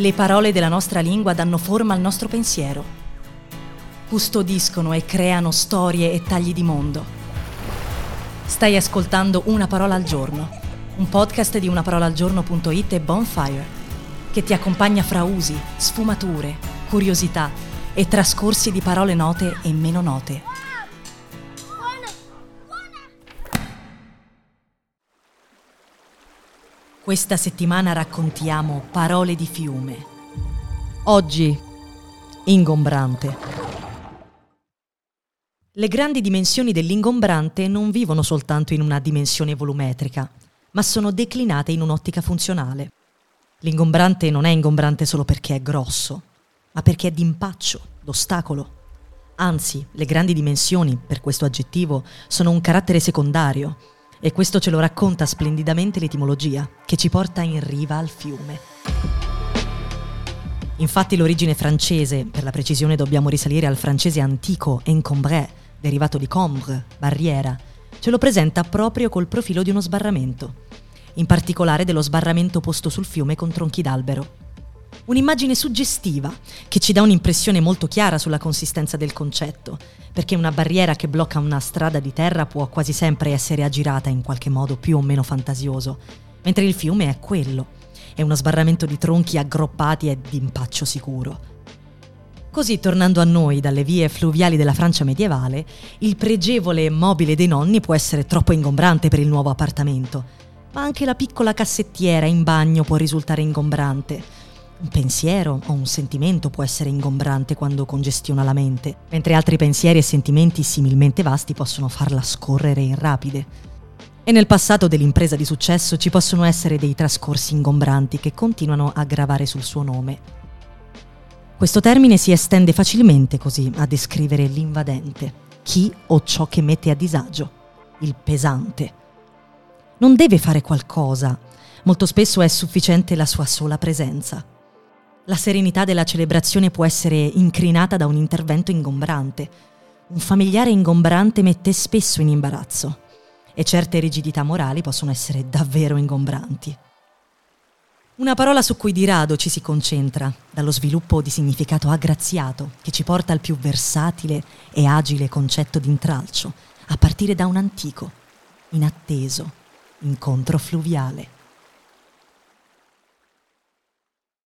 Le parole della nostra lingua danno forma al nostro pensiero. Custodiscono e creano storie e tagli di mondo. Stai ascoltando Una parola al giorno, un podcast di unaparolaalgiorno.it e Bonfire, che ti accompagna fra usi, sfumature, curiosità e trascorsi di parole note e meno note. Questa settimana raccontiamo Parole di fiume. Oggi, ingombrante. Le grandi dimensioni dell'ingombrante non vivono soltanto in una dimensione volumetrica, ma sono declinate in un'ottica funzionale. L'ingombrante non è ingombrante solo perché è grosso, ma perché è d'impaccio, d'ostacolo. Anzi, le grandi dimensioni, per questo aggettivo, sono un carattere secondario, e questo ce lo racconta splendidamente l'etimologia, che ci porta in riva al fiume. Infatti l'origine francese, per la precisione dobbiamo risalire al francese antico encombré, derivato di combre, barriera, ce lo presenta proprio col profilo di uno sbarramento, in particolare dello sbarramento posto sul fiume con tronchi d'albero. Un'immagine suggestiva che ci dà un'impressione molto chiara sulla consistenza del concetto, perché una barriera che blocca una strada di terra può quasi sempre essere aggirata in qualche modo più o meno fantasioso, mentre il fiume è quello, è uno sbarramento di tronchi aggruppati e di impaccio sicuro. Così, tornando a noi dalle vie fluviali della Francia medievale, il pregevole mobile dei nonni può essere troppo ingombrante per il nuovo appartamento, ma anche la piccola cassettiera in bagno può risultare ingombrante un pensiero o un sentimento può essere ingombrante quando congestiona la mente, mentre altri pensieri e sentimenti similmente vasti possono farla scorrere in rapide. E nel passato dell'impresa di successo ci possono essere dei trascorsi ingombranti che continuano a gravare sul suo nome. Questo termine si estende facilmente così a descrivere l'invadente, chi o ciò che mette a disagio, il pesante. Non deve fare qualcosa, molto spesso è sufficiente la sua sola presenza. La serenità della celebrazione può essere incrinata da un intervento ingombrante. Un familiare ingombrante mette spesso in imbarazzo e certe rigidità morali possono essere davvero ingombranti. Una parola su cui di rado ci si concentra, dallo sviluppo di significato aggraziato che ci porta al più versatile e agile concetto di intralcio, a partire da un antico, inatteso incontro fluviale.